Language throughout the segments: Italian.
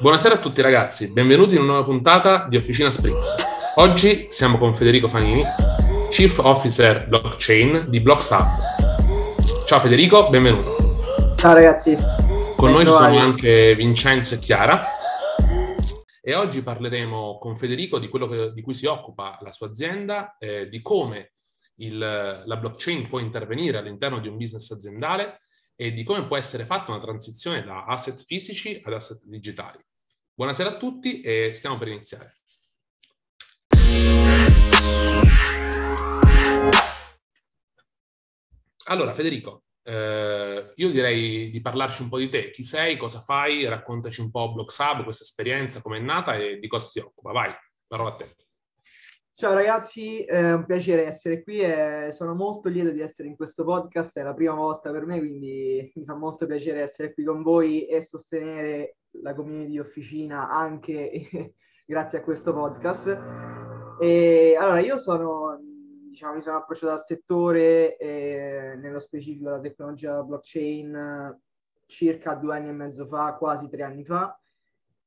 Buonasera a tutti ragazzi, benvenuti in una nuova puntata di Officina Spritz. Oggi siamo con Federico Fanini, Chief Officer Blockchain di BlockSub. Ciao Federico, benvenuto. Ciao ragazzi. Con noi ci sono anche Vincenzo e Chiara. E oggi parleremo con Federico di quello che, di cui si occupa la sua azienda, eh, di come il, la blockchain può intervenire all'interno di un business aziendale e di come può essere fatta una transizione da asset fisici ad asset digitali. Buonasera a tutti e stiamo per iniziare. Allora, Federico, eh, io direi di parlarci un po' di te. Chi sei, cosa fai? Raccontaci un po' BlockSub, questa esperienza, come è nata e di cosa si occupa. Vai, parola a te. Ciao ragazzi, è un piacere essere qui e sono molto lieto di essere in questo podcast, è la prima volta per me, quindi mi fa molto piacere essere qui con voi e sostenere la community officina anche grazie a questo podcast. E, allora, io sono, diciamo, mi sono approcciato al settore, eh, nello specifico alla tecnologia blockchain, circa due anni e mezzo fa, quasi tre anni fa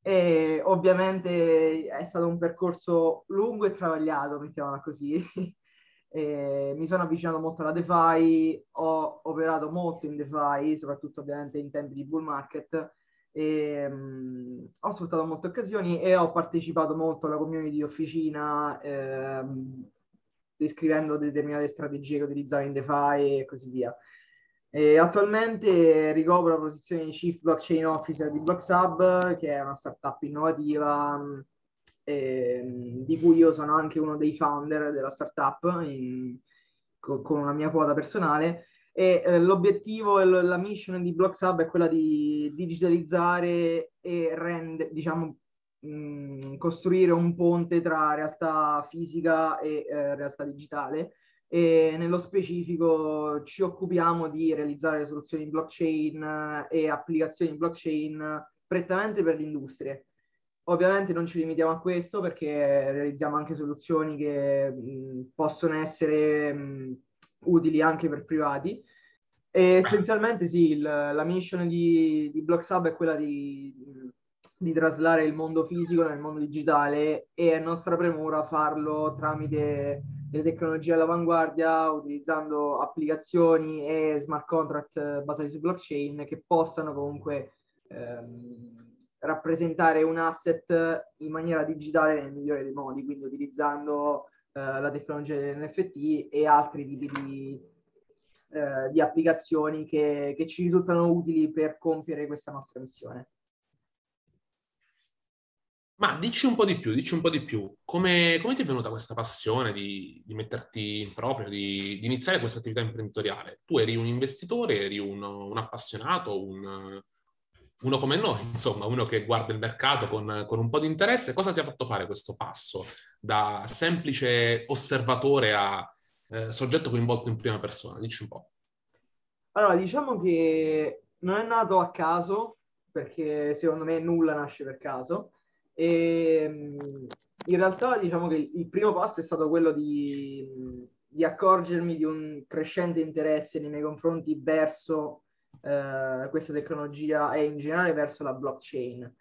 e ovviamente è stato un percorso lungo e travagliato, mettiamola così. mi sono avvicinato molto alla DeFi, ho operato molto in DeFi, soprattutto ovviamente in tempi di bull market. E, um, ho sfruttato molte occasioni e ho partecipato molto alla community di officina, ehm, descrivendo determinate strategie che utilizzavo in DeFi e così via. E attualmente ricopro la posizione di Chief Blockchain Officer di BlockSub, che è una startup innovativa eh, di cui io sono anche uno dei founder della startup in, con, con una mia quota personale. E eh, l'obiettivo e la mission di BlockSub è quella di digitalizzare e rende, diciamo, mh, costruire un ponte tra realtà fisica e eh, realtà digitale e nello specifico ci occupiamo di realizzare soluzioni blockchain e applicazioni blockchain prettamente per le industrie. Ovviamente non ci limitiamo a questo perché realizziamo anche soluzioni che mh, possono essere mh, utili anche per privati. E essenzialmente sì, il, la mission di, di BlockSub è quella di, di traslare il mondo fisico nel mondo digitale e è nostra premura farlo tramite delle tecnologie all'avanguardia utilizzando applicazioni e smart contract eh, basati su blockchain che possano comunque ehm, rappresentare un asset in maniera digitale nel migliore dei modi, quindi utilizzando eh, la tecnologia dell'NFT e altri tipi di, eh, di applicazioni che, che ci risultano utili per compiere questa nostra missione. Ma dici un po' di più, dici un po' di più. Come, come ti è venuta questa passione di, di metterti in proprio, di, di, iniziare questa attività imprenditoriale? Tu eri un investitore, eri uno, un appassionato, un, uno come noi, insomma, uno che guarda il mercato con, con, un po' di interesse. Cosa ti ha fatto fare questo passo da semplice osservatore a eh, soggetto coinvolto in prima persona? Dici un po'. Allora, diciamo che non è nato a caso, perché secondo me nulla nasce per caso e ehm, in realtà diciamo che il primo passo è stato quello di, di accorgermi di un crescente interesse nei miei confronti verso eh, questa tecnologia e in generale verso la blockchain.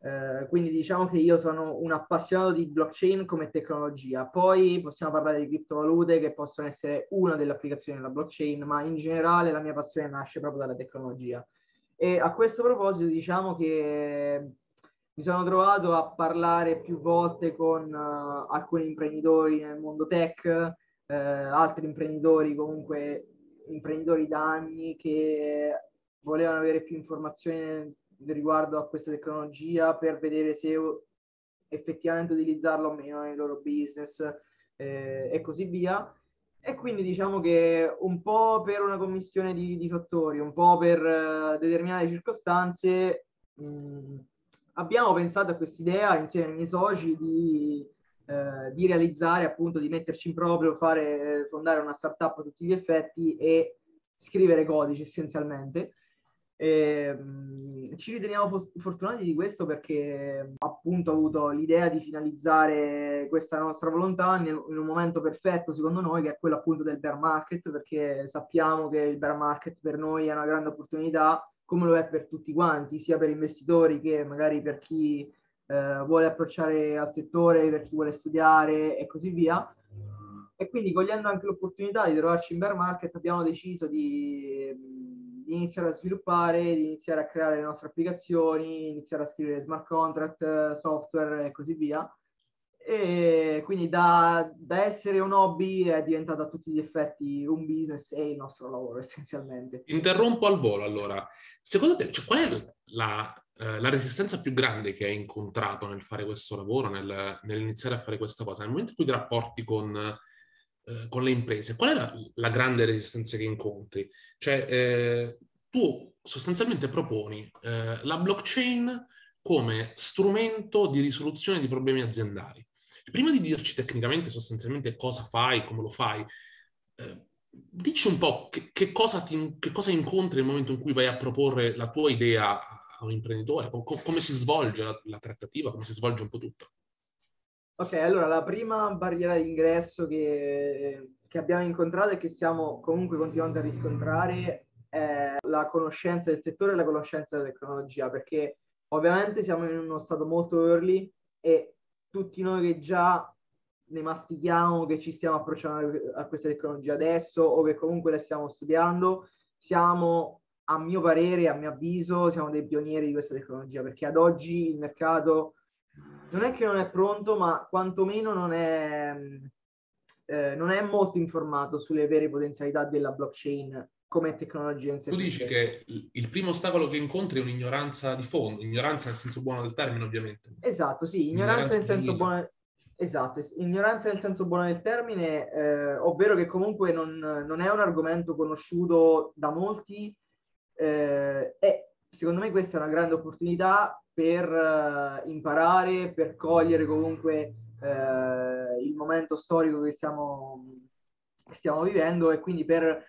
Eh, quindi diciamo che io sono un appassionato di blockchain come tecnologia. Poi possiamo parlare di criptovalute che possono essere una delle applicazioni della blockchain, ma in generale la mia passione nasce proprio dalla tecnologia. E a questo proposito diciamo che mi sono trovato a parlare più volte con uh, alcuni imprenditori nel mondo tech, uh, altri imprenditori comunque imprenditori da anni che volevano avere più informazioni riguardo a questa tecnologia per vedere se effettivamente utilizzarla o meno nel loro business eh, e così via. E quindi diciamo che un po' per una commissione di, di fattori, un po' per uh, determinate circostanze, mh, abbiamo pensato a quest'idea insieme ai miei soci di, eh, di, realizzare, appunto, di metterci in proprio, fare, fondare una startup a tutti gli effetti e scrivere codici essenzialmente. E, mh, ci riteniamo fortunati di questo perché appunto ho avuto l'idea di finalizzare questa nostra volontà in, in un momento perfetto secondo noi che è quello appunto del bear market perché sappiamo che il bear market per noi è una grande opportunità come lo è per tutti quanti, sia per investitori che magari per chi eh, vuole approcciare al settore, per chi vuole studiare e così via. E quindi cogliendo anche l'opportunità di trovarci in bear market abbiamo deciso di, di iniziare a sviluppare, di iniziare a creare le nostre applicazioni, iniziare a scrivere smart contract, software e così via e quindi da, da, essere un hobby è diventato a tutti gli effetti un business e il nostro lavoro essenzialmente. Interrompo al volo allora. Secondo te, cioè, qual è la, eh, la, resistenza più grande che hai incontrato nel fare questo lavoro, nel, nell'iniziare a fare questa cosa? Nel momento in cui ti rapporti con, eh, con le imprese, qual è la, la, grande resistenza che incontri? Cioè, eh, tu sostanzialmente proponi eh, la blockchain come strumento di risoluzione di problemi aziendali prima di dirci tecnicamente sostanzialmente cosa fai, come lo fai, eh, dici un po' che, che, cosa ti, che, cosa incontri nel momento in cui vai a proporre la tua idea a un imprenditore, com- come si svolge la, la, trattativa, come si svolge un po' tutto. Ok, allora la prima barriera d'ingresso che, che abbiamo incontrato e che stiamo comunque continuando a riscontrare è la conoscenza del settore e la conoscenza della tecnologia, perché ovviamente siamo in uno stato molto early e tutti noi che già ne mastichiamo, che ci stiamo approcciando a questa tecnologia adesso o che comunque la stiamo studiando, siamo, a mio parere, a mio avviso, siamo dei pionieri di questa tecnologia perché ad oggi il mercato non è che non è pronto, ma quantomeno non è, eh, non è molto informato sulle vere potenzialità della blockchain come tecnologia in sé. Tu dici che il primo ostacolo che incontri è un'ignoranza di fondo, ignoranza nel senso buono del termine ovviamente. Esatto, sì, ignoranza, ignoranza nel senso buono... Esatto, ignoranza nel senso buono del termine, eh, ovvero che comunque non, non, è un argomento conosciuto da molti eh, e secondo me questa è una grande opportunità per uh, imparare, per cogliere comunque uh, il momento storico che stiamo, che stiamo vivendo e quindi per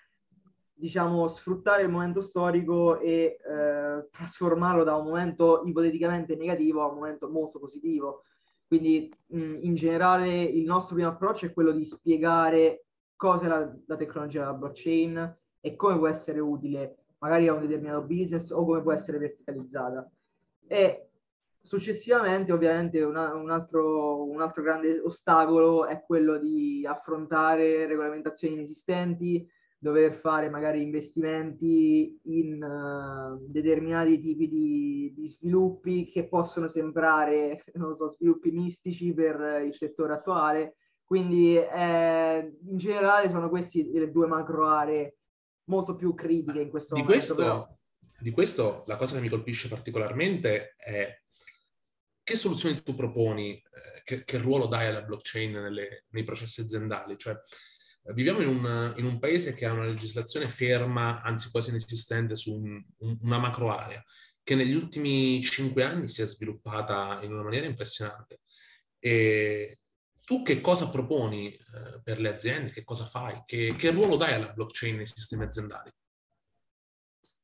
diciamo, sfruttare il momento storico e eh, trasformarlo da un momento ipoteticamente negativo a un momento molto positivo. Quindi mh, in generale il nostro primo approccio è quello di spiegare cosa è la, la, tecnologia della blockchain e come può essere utile magari a un determinato business o come può essere verticalizzata. E successivamente ovviamente una, un, altro, un altro grande ostacolo è quello di affrontare regolamentazioni inesistenti, dover fare magari investimenti in uh, determinati tipi di, di, sviluppi che possono sembrare, non so, sviluppi mistici per il settore attuale. Quindi eh, in generale sono queste le due macro aree molto più critiche in questo di momento. Questo, però... Di questo la cosa che mi colpisce particolarmente è che soluzioni tu proponi, eh, che, che, ruolo dai alla blockchain nelle, nei processi aziendali. Cioè, Viviamo in un, in un, paese che ha una legislazione ferma, anzi quasi inesistente, su un, un, una macro area, che negli ultimi cinque anni si è sviluppata in una maniera impressionante. E tu che cosa proponi eh, per le aziende? Che cosa fai? Che, che ruolo dai alla blockchain nei sistemi aziendali?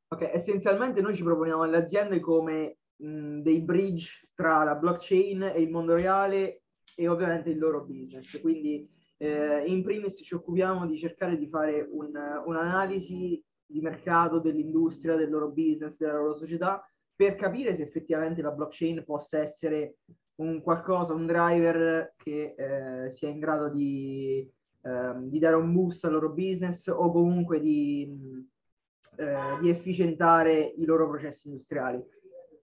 Ok, essenzialmente noi ci proponiamo alle aziende come mh, dei bridge tra la blockchain e il mondo reale e ovviamente il loro business. Quindi eh, in primis ci occupiamo di cercare di fare un, un'analisi di mercato dell'industria, del loro business, della loro società, per capire se effettivamente la blockchain possa essere un qualcosa, un driver che eh, sia in grado di, eh, di, dare un boost al loro business o comunque di, eh, di efficientare i loro processi industriali.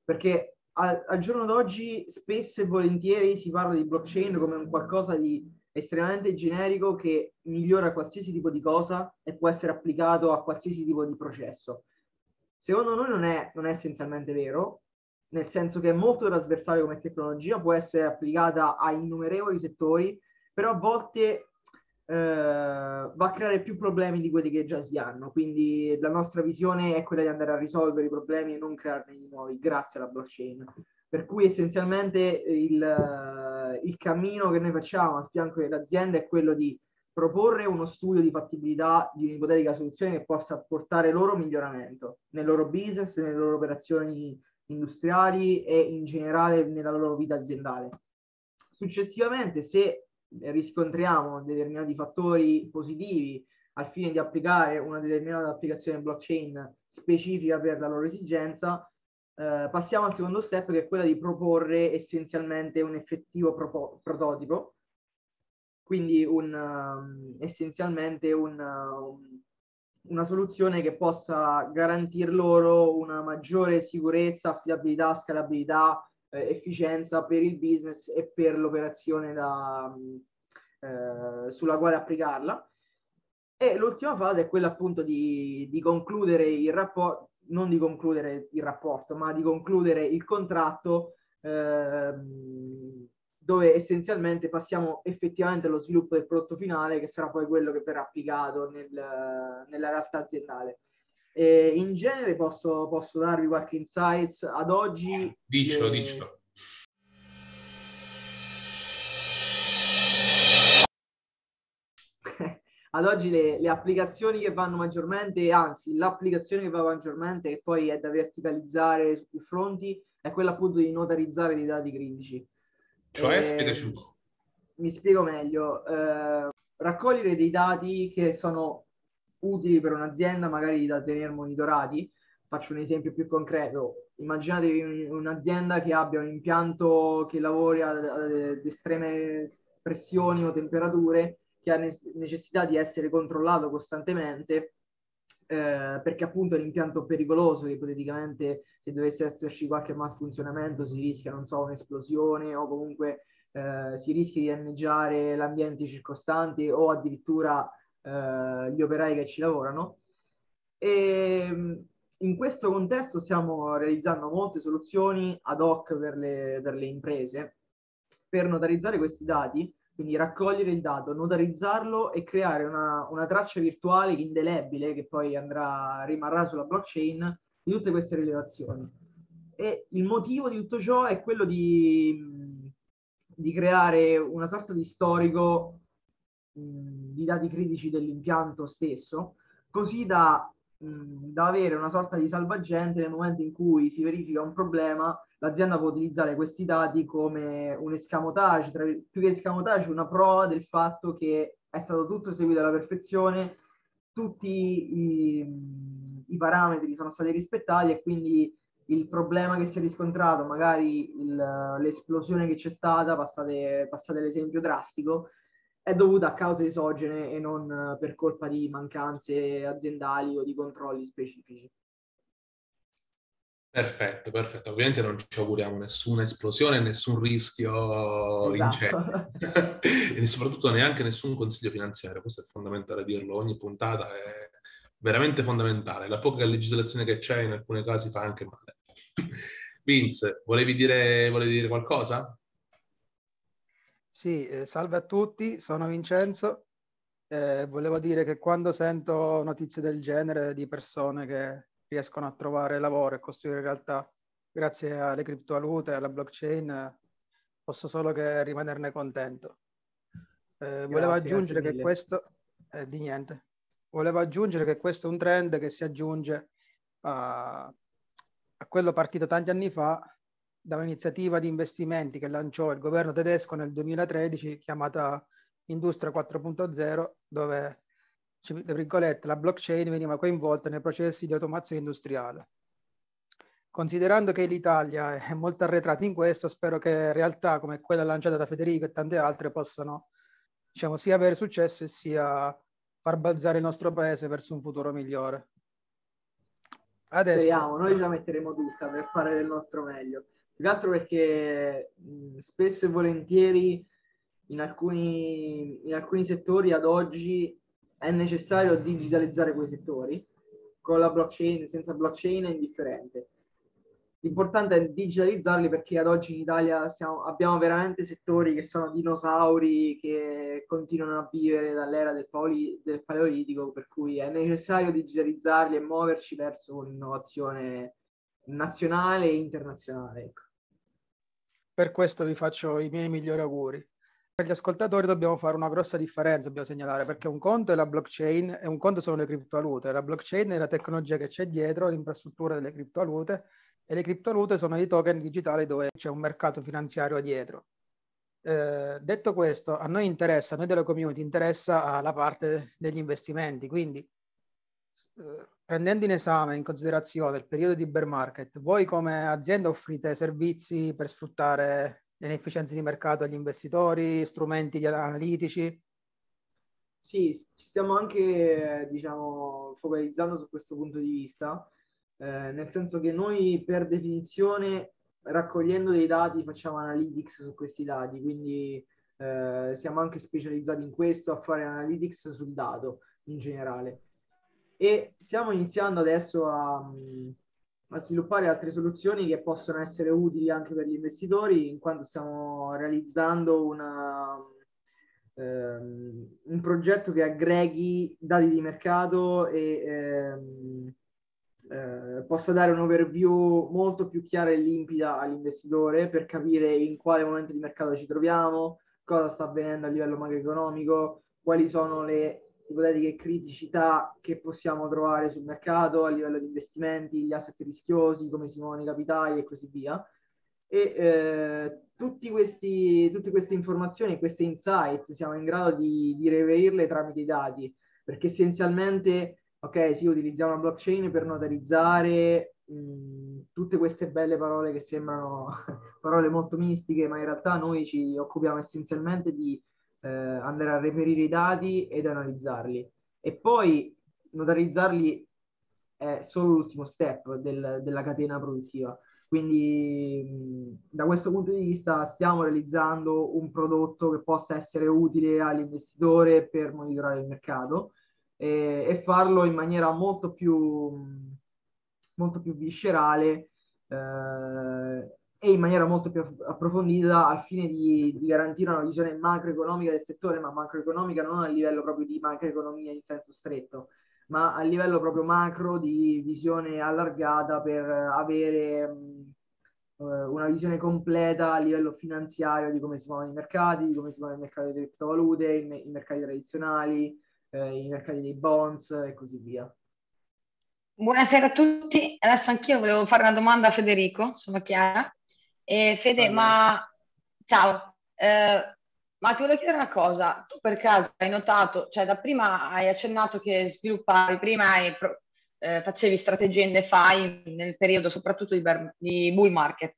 Perché al, al giorno d'oggi spesso e volentieri si parla di blockchain come un qualcosa di estremamente generico che migliora qualsiasi tipo di cosa e può essere applicato a qualsiasi tipo di processo. Secondo noi non è, non è essenzialmente vero, nel senso che è molto trasversale come tecnologia, può essere applicata a innumerevoli settori, però a volte eh, va a creare più problemi di quelli che già si hanno. Quindi la nostra visione è quella di andare a risolvere i problemi e non crearne di nuovi grazie alla blockchain. Per cui essenzialmente il, il cammino che noi facciamo al fianco delle aziende è quello di proporre uno studio di fattibilità di un'ipotetica soluzione che possa portare loro miglioramento nel loro business, nelle loro operazioni industriali e in generale nella loro vita aziendale. Successivamente, se riscontriamo determinati fattori positivi al fine di applicare una determinata applicazione blockchain specifica per la loro esigenza, eh, passiamo al secondo step che è quella di proporre essenzialmente un effettivo propo- prototipo, quindi un, um, essenzialmente un, um, una soluzione che possa garantir loro una maggiore sicurezza, affidabilità, scalabilità, eh, efficienza per il business e per l'operazione da, eh, sulla quale applicarla. E l'ultima fase è quella appunto di, di concludere il rapporto, non di concludere il rapporto, ma di concludere il contratto eh, dove essenzialmente passiamo effettivamente allo sviluppo del prodotto finale che sarà poi quello che verrà applicato nel, nella realtà aziendale. E in genere posso, posso darvi qualche insights ad oggi. Dicelo, le... dicelo. ad oggi le, le, applicazioni che vanno maggiormente, anzi l'applicazione che va maggiormente e poi è da verticalizzare su più fronti, è quella appunto di notarizzare dei dati critici. Cioè, eh, spiegaci un po'. Mi spiego meglio. Eh, raccogliere dei dati che sono utili per un'azienda, magari da tenere monitorati. Faccio un esempio più concreto. Immaginatevi un'azienda che abbia un impianto che lavori ad estreme pressioni o temperature, che ha necessità di essere controllato costantemente eh, perché appunto è un impianto pericoloso che ipoteticamente se dovesse esserci qualche malfunzionamento si rischia, non so, un'esplosione o comunque eh, si rischia di danneggiare l'ambiente circostante o addirittura eh, gli operai che ci lavorano. E in questo contesto stiamo realizzando molte soluzioni ad hoc per le, per le imprese per notarizzare questi dati quindi raccogliere il dato, notarizzarlo e creare una, una traccia virtuale indelebile che poi andrà, rimarrà sulla blockchain di tutte queste rilevazioni. E il motivo di tutto ciò è quello di, di creare una sorta di storico mh, di dati critici dell'impianto stesso, così da, mh, da avere una sorta di salvagente nel momento in cui si verifica un problema l'azienda può utilizzare questi dati come un escamotage, tra, più che escamotage, una prova del fatto che è stato tutto seguito alla perfezione, tutti i, i parametri sono stati rispettati e quindi il problema che si è riscontrato, magari il, l'esplosione che c'è stata, passate, passate l'esempio drastico, è dovuta a cause esogene e non per colpa di mancanze aziendali o di controlli specifici. Perfetto, perfetto. Ovviamente non ci auguriamo nessuna esplosione, nessun rischio esatto. e soprattutto neanche nessun consiglio finanziario. Questo è fondamentale dirlo. Ogni puntata è veramente fondamentale. La poca legislazione che c'è in alcuni casi fa anche male. Vince, volevi dire, volevi dire qualcosa? Sì, eh, salve a tutti, sono Vincenzo. Eh, volevo dire che quando sento notizie del genere di persone che riescono a trovare lavoro e costruire realtà grazie alle criptovalute, alla blockchain, posso solo che rimanerne contento. Eh, volevo aggiungere che questo, eh, di niente, volevo aggiungere che questo è un trend che si aggiunge a, a quello partito tanti anni fa da un'iniziativa di investimenti che lanciò il governo tedesco nel 2013 chiamata Industria 4.0, dove la blockchain veniva coinvolta nei processi di automazione industriale. Considerando che l'Italia è molto arretrata in questo, spero che realtà come quella lanciata da Federico e tante altre possano diciamo, sia avere successo e sia far balzare il nostro paese verso un futuro migliore. Adesso... Speriamo, noi ce la metteremo tutta per fare del nostro meglio. Più che altro perché mh, spesso e volentieri in alcuni, in alcuni settori ad oggi è necessario digitalizzare quei settori. Con la blockchain, senza blockchain è indifferente. L'importante è digitalizzarli perché ad oggi in Italia siamo, abbiamo veramente settori che sono dinosauri che continuano a vivere dall'era del, poli, del paleolitico, per cui è necessario digitalizzarli e muoverci verso un'innovazione nazionale e internazionale. Ecco. Per questo vi faccio i miei migliori auguri per gli ascoltatori dobbiamo fare una grossa differenza, dobbiamo segnalare, perché un conto è la blockchain e un conto sono le criptovalute. La blockchain è la tecnologia che c'è dietro, l'infrastruttura delle criptovalute, e le criptovalute sono i token digitali dove c'è un mercato finanziario dietro. Eh, detto questo, a noi interessa, a noi della community interessa la parte degli investimenti, quindi eh, prendendo in esame, in considerazione il periodo di bear market, voi come azienda offrite servizi per sfruttare le inefficienze di mercato agli investitori, strumenti analitici? Sì, ci stiamo anche, diciamo, focalizzando su questo punto di vista, eh, nel senso che noi per definizione raccogliendo dei dati facciamo analytics su questi dati, quindi eh, siamo anche specializzati in questo, a fare analytics sul dato in generale. E stiamo iniziando adesso a, a sviluppare altre soluzioni che possono essere utili anche per gli investitori, in quanto stiamo realizzando una, ehm, un progetto che aggreghi dati di mercato e ehm, eh, possa dare un overview molto più chiara e limpida all'investitore per capire in quale momento di mercato ci troviamo, cosa sta avvenendo a livello macroeconomico, quali sono le ipotetiche criticità che possiamo trovare sul mercato a livello di investimenti, gli asset rischiosi, come si muovono i capitali e così via. E eh, questi, tutte queste informazioni, queste insight, siamo in grado di, di reperirle tramite i dati, perché essenzialmente, ok, sì, utilizziamo la blockchain per notarizzare mh, tutte queste belle parole che sembrano parole molto mistiche, ma in realtà noi ci occupiamo essenzialmente di eh, andare a reperire i dati ed analizzarli. E poi notarizzarli è solo l'ultimo step del, della catena produttiva. Quindi da questo punto di vista stiamo realizzando un prodotto che possa essere utile all'investitore per monitorare il mercato e, e farlo in maniera molto più, molto più viscerale eh, e in maniera molto più approfondita al fine di, di, garantire una visione macroeconomica del settore, ma macroeconomica non a livello proprio di macroeconomia in senso stretto, ma a livello proprio macro di visione allargata per avere mh, eh, una visione completa a livello finanziario di come si muovono i mercati, di come si muovono i mercati delle criptovalute, i, i mercati tradizionali, eh, i mercati dei bonds e così via. Buonasera a tutti, adesso anch'io volevo fare una domanda a Federico, sono Chiara. E Fede, allora. ma ciao, eh, ma ti volevo chiedere una cosa, tu per caso hai notato, cioè da prima hai accennato che sviluppavi, prima hai, eh, facevi strategie in DeFi nel periodo soprattutto di, bear, di bull market.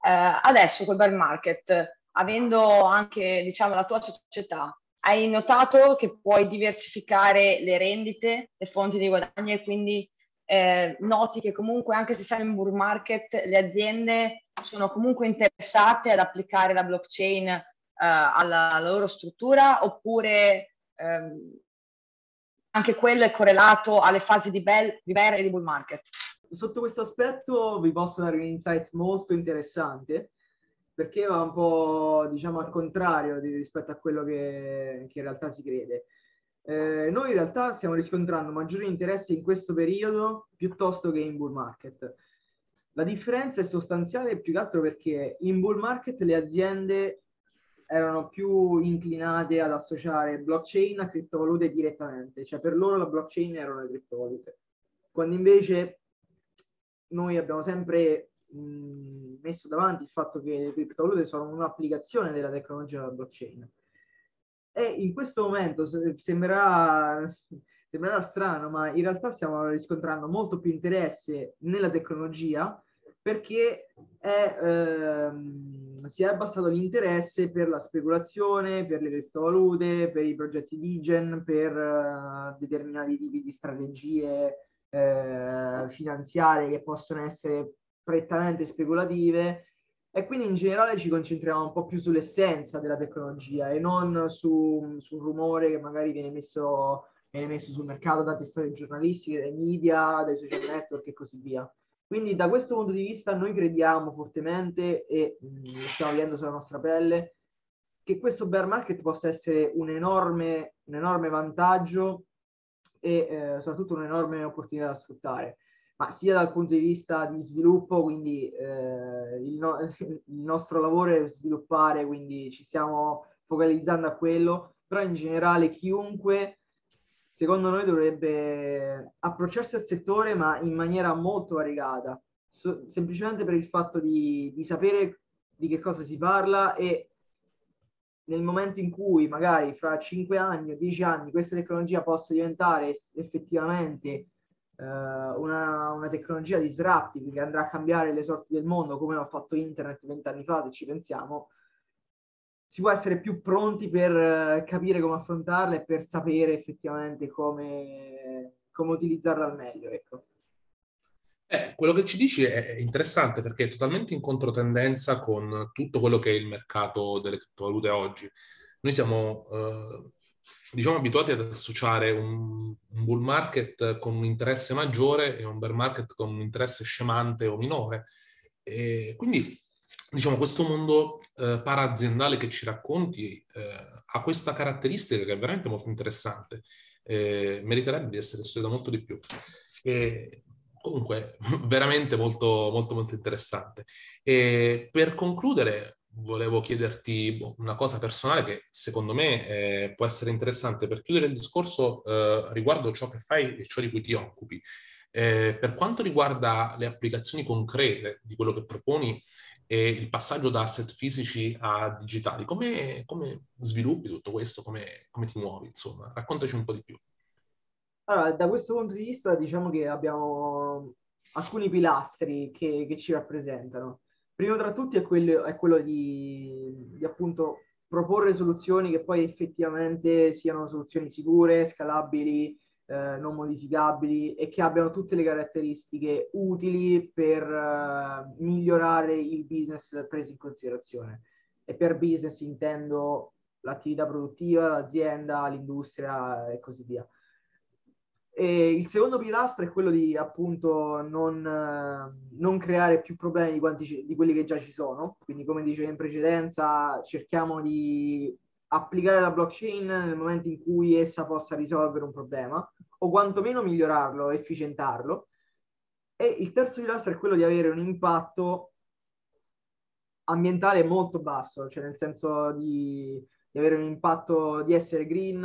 Eh, adesso col bear market, avendo anche diciamo la tua società, hai notato che puoi diversificare le rendite, le fonti di guadagno e quindi eh, noti che comunque anche se siamo in bull market le aziende sono comunque interessate ad applicare la blockchain eh, alla, alla, loro struttura oppure ehm, anche quello è correlato alle fasi di, bell, di bear e di bull market? Sotto questo aspetto vi posso dare un insight molto interessante perché va un po' diciamo al contrario di, rispetto a quello che, che in realtà si crede. Eh, noi in realtà stiamo riscontrando maggiori interessi in questo periodo piuttosto che in bull market. La differenza è sostanziale più che altro perché in bull market le aziende erano più inclinate ad associare blockchain a criptovalute direttamente, cioè per loro la blockchain erano le criptovalute. Quando invece noi abbiamo sempre mh, messo davanti il fatto che le criptovalute sono un'applicazione della tecnologia della blockchain. E in questo momento sembrerà, sembrerà strano, ma in realtà stiamo riscontrando molto più interesse nella tecnologia perché è, ehm, si è abbassato l'interesse per la speculazione, per le criptovalute, per i progetti Digen, per uh, determinati tipi di strategie eh, finanziarie che possono essere prettamente speculative e quindi in generale ci concentriamo un po' più sull'essenza della tecnologia e non su, sul rumore che magari viene messo, viene messo sul mercato da testate giornalistiche, dai media, dai social network e così via. Quindi da questo punto di vista noi crediamo fortemente e mh, mm, lo stiamo vedendo sulla nostra pelle che questo bear market possa essere un enorme, un enorme vantaggio e eh, soprattutto un'enorme opportunità da sfruttare, ma sia dal punto di vista di sviluppo, quindi eh, il, no- il nostro lavoro è sviluppare, quindi ci stiamo focalizzando a quello, però in generale chiunque secondo noi dovrebbe approcciarsi al settore ma in maniera molto variegata, so, semplicemente per il fatto di, di sapere di che cosa si parla e nel momento in cui magari fra 5 anni o 10 anni questa tecnologia possa diventare effettivamente eh, una, una, tecnologia disruptive che andrà a cambiare le sorti del mondo come l'ha fatto internet vent'anni fa, se ci pensiamo, si può essere più pronti per eh, capire come affrontarla e per sapere effettivamente come, come utilizzarla al meglio. Ecco. Eh, quello che ci dici è interessante perché è totalmente in controtendenza con tutto quello che è il mercato delle criptovalute oggi. Noi siamo, eh, diciamo, abituati ad associare un, un, bull market con un interesse maggiore e un bear market con un interesse scemante o minore. E quindi, diciamo, questo mondo eh, para-aziendale che ci racconti eh, ha questa caratteristica che è veramente molto interessante. meriterebbe di essere studiata molto di più. E comunque veramente molto, molto, molto interessante. E per concludere, volevo chiederti boh, una cosa personale che secondo me eh, può essere interessante per chiudere il discorso eh, riguardo ciò che fai e ciò di cui ti occupi. Eh, per quanto riguarda le applicazioni concrete di quello che proponi e il passaggio da asset fisici a digitali, come, come sviluppi tutto questo? Come, come ti muovi? Insomma, raccontaci un po' di più. Allora, da questo punto di vista diciamo che abbiamo alcuni pilastri che, che ci rappresentano. Primo tra tutti è quello, è quello di, di, appunto proporre soluzioni che poi effettivamente siano soluzioni sicure, scalabili, eh, non modificabili e che abbiano tutte le caratteristiche utili per uh, migliorare il business preso in considerazione. E per business intendo l'attività produttiva, l'azienda, l'industria e così via. E il secondo pilastro è quello di appunto non, non creare più problemi di, quanti, di, quelli che già ci sono. Quindi, come dicevo in precedenza, cerchiamo di applicare la blockchain nel momento in cui essa possa risolvere un problema o quantomeno migliorarlo, efficientarlo. E il terzo pilastro è quello di avere un impatto ambientale molto basso, cioè nel senso di, di avere un impatto di essere green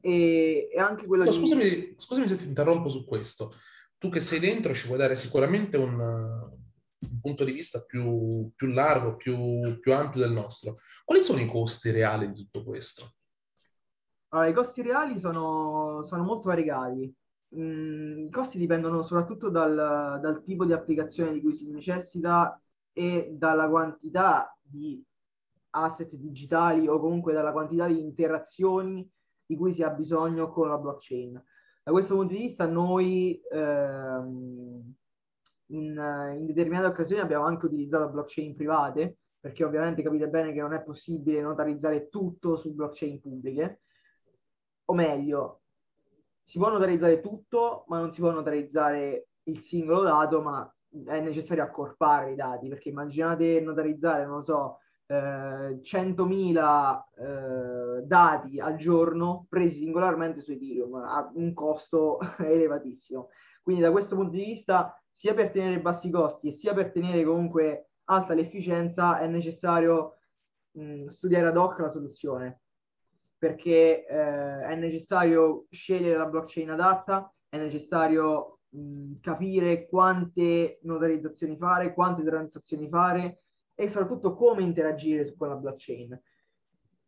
e, e anche quello no, di... Scusami, scusami se ti interrompo su questo. Tu che sei dentro ci puoi dare sicuramente un, un punto di vista più, più largo, più, più, ampio del nostro. Quali sono i costi reali di tutto questo? Allora, I costi reali sono, sono molto variegati. Mm, I costi dipendono soprattutto dal, dal tipo di applicazione di cui si necessita e dalla quantità di asset digitali o comunque dalla quantità di interazioni di cui si ha bisogno con la blockchain. Da questo punto di vista noi ehm, in, in, determinate occasioni abbiamo anche utilizzato blockchain private, perché ovviamente capite bene che non è possibile notarizzare tutto su blockchain pubbliche, o meglio, si può notarizzare tutto, ma non si può notarizzare il singolo dato, ma è necessario accorpare i dati, perché immaginate notarizzare, non lo so, 100.000 eh, dati al giorno presi singolarmente su Ethereum a un costo elevatissimo. Quindi da questo punto di vista, sia per tenere bassi costi e sia per tenere comunque alta l'efficienza, è necessario mh, studiare ad hoc la soluzione, perché eh, è necessario scegliere la blockchain adatta, è necessario mh, capire quante notarizzazioni fare, quante transazioni fare, e soprattutto come interagire su quella blockchain.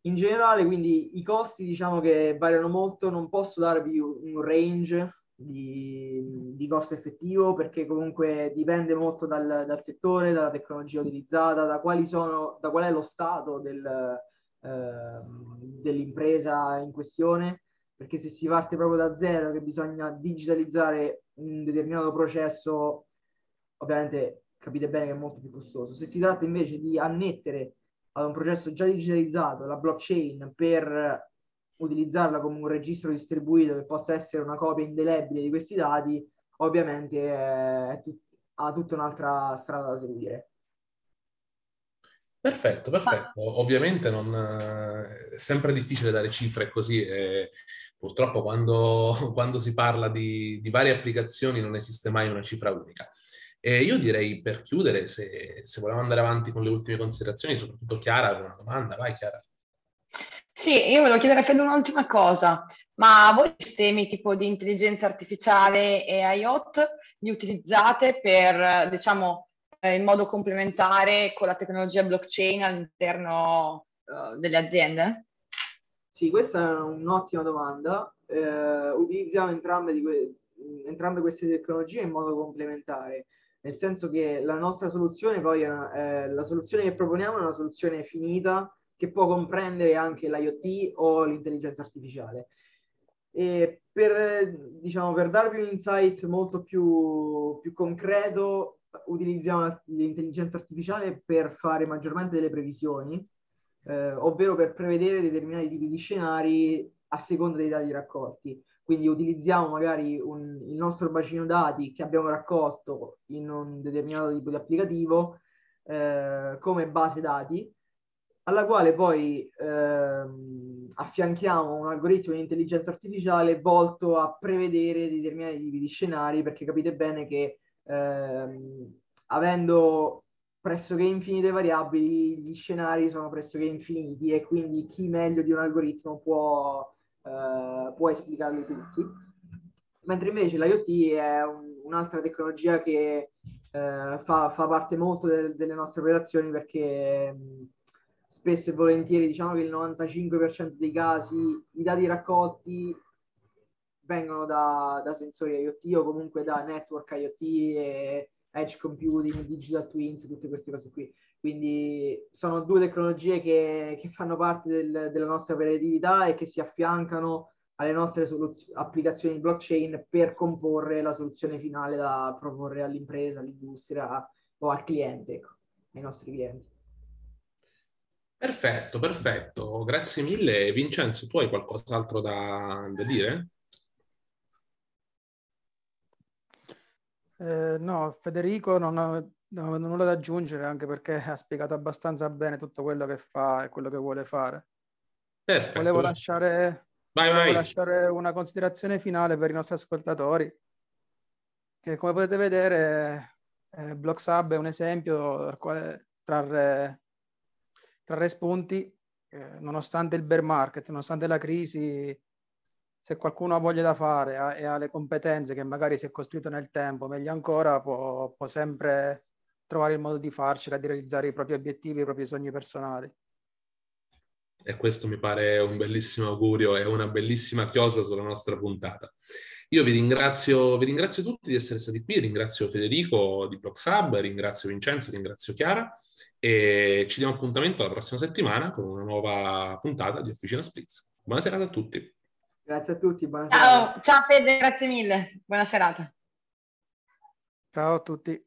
In generale, quindi i costi diciamo che variano molto, non posso darvi un range di, di costo effettivo perché comunque dipende molto dal, dal, settore, dalla tecnologia utilizzata, da, sono, da qual è lo stato del, eh, dell'impresa in questione, perché se si parte proprio da zero che bisogna digitalizzare un determinato processo, ovviamente capite bene che è molto più costoso. Se si tratta invece di annettere ad un processo già digitalizzato la blockchain per utilizzarla come un registro distribuito che possa essere una copia indelebile di questi dati, ovviamente è tut- ha tutta un'altra strada da seguire. Perfetto, perfetto. Ovviamente non, è sempre difficile dare cifre così e purtroppo quando, quando si parla di, di varie applicazioni non esiste mai una cifra unica. E io direi per chiudere, se, se volevamo andare avanti con le ultime considerazioni, soprattutto Chiara, una domanda, vai Chiara. Sì, io volevo chiedere a Fede un'ultima cosa, ma voi sistemi tipo di intelligenza artificiale e IoT li utilizzate per, diciamo, eh, in modo complementare con la tecnologia blockchain all'interno uh, delle aziende? Sì, questa è un'ottima domanda. Eh, utilizziamo entrambe, que- entrambe queste tecnologie in modo complementare, nel senso che la nostra soluzione poi è una, eh, la soluzione che proponiamo è una soluzione finita che può comprendere anche l'IoT o l'intelligenza artificiale. E per, diciamo, per darvi un insight molto più, più concreto, utilizziamo l'intelligenza artificiale per fare maggiormente delle previsioni, eh, ovvero per prevedere determinati tipi di scenari a seconda dei dati raccolti. Quindi utilizziamo magari un, il nostro bacino dati che abbiamo raccolto in un determinato tipo di applicativo eh, come base dati, alla quale poi ehm, affianchiamo un algoritmo di intelligenza artificiale volto a prevedere determinati tipi di scenari, perché capite bene che ehm, avendo pressoché infinite variabili, gli scenari sono pressoché infiniti e quindi chi meglio di un algoritmo può, eh, può esplicarli tutti. Mentre invece l'IoT è un, un'altra tecnologia che eh, fa, fa, parte molto de, delle nostre operazioni perché mh, spesso e volentieri diciamo che il 95% dei casi i dati raccolti vengono da, da sensori IoT o comunque da network IoT edge computing, digital twins, tutte queste cose qui. Quindi sono due tecnologie che, che fanno parte del, della nostra operatività e che si affiancano alle nostre soluz- applicazioni blockchain per comporre la soluzione finale da proporre all'impresa, all'industria o al cliente, ecco, ai nostri clienti. Perfetto, perfetto. Grazie mille. Vincenzo, tu hai qualcos'altro da, da dire? Eh, no, Federico non ha, non ha nulla da aggiungere anche perché ha spiegato abbastanza bene tutto quello che fa e quello che vuole fare. Perfetto. Volevo lasciare, vai, volevo vai. lasciare una considerazione finale per i nostri ascoltatori, che come potete vedere eh, BlockSub è un esempio dal quale trarre, trarre spunti, eh, nonostante il bear market, nonostante la crisi, se qualcuno ha voglia da fare e ha le competenze che magari si è costruito nel tempo, meglio ancora, può, può sempre trovare il modo di farcela, di realizzare i propri obiettivi, i propri sogni personali. E questo mi pare un bellissimo augurio e una bellissima chiosa sulla nostra puntata. Io vi ringrazio, vi ringrazio tutti di essere stati qui, ringrazio Federico di BlockSub, ringrazio Vincenzo, ringrazio Chiara e ci diamo appuntamento la prossima settimana con una nuova puntata di Officina Splits. Buona serata a tutti. Grazie a tutti, buona Ciao, serata. ciao Fede, grazie mille. Buona serata. Ciao a tutti.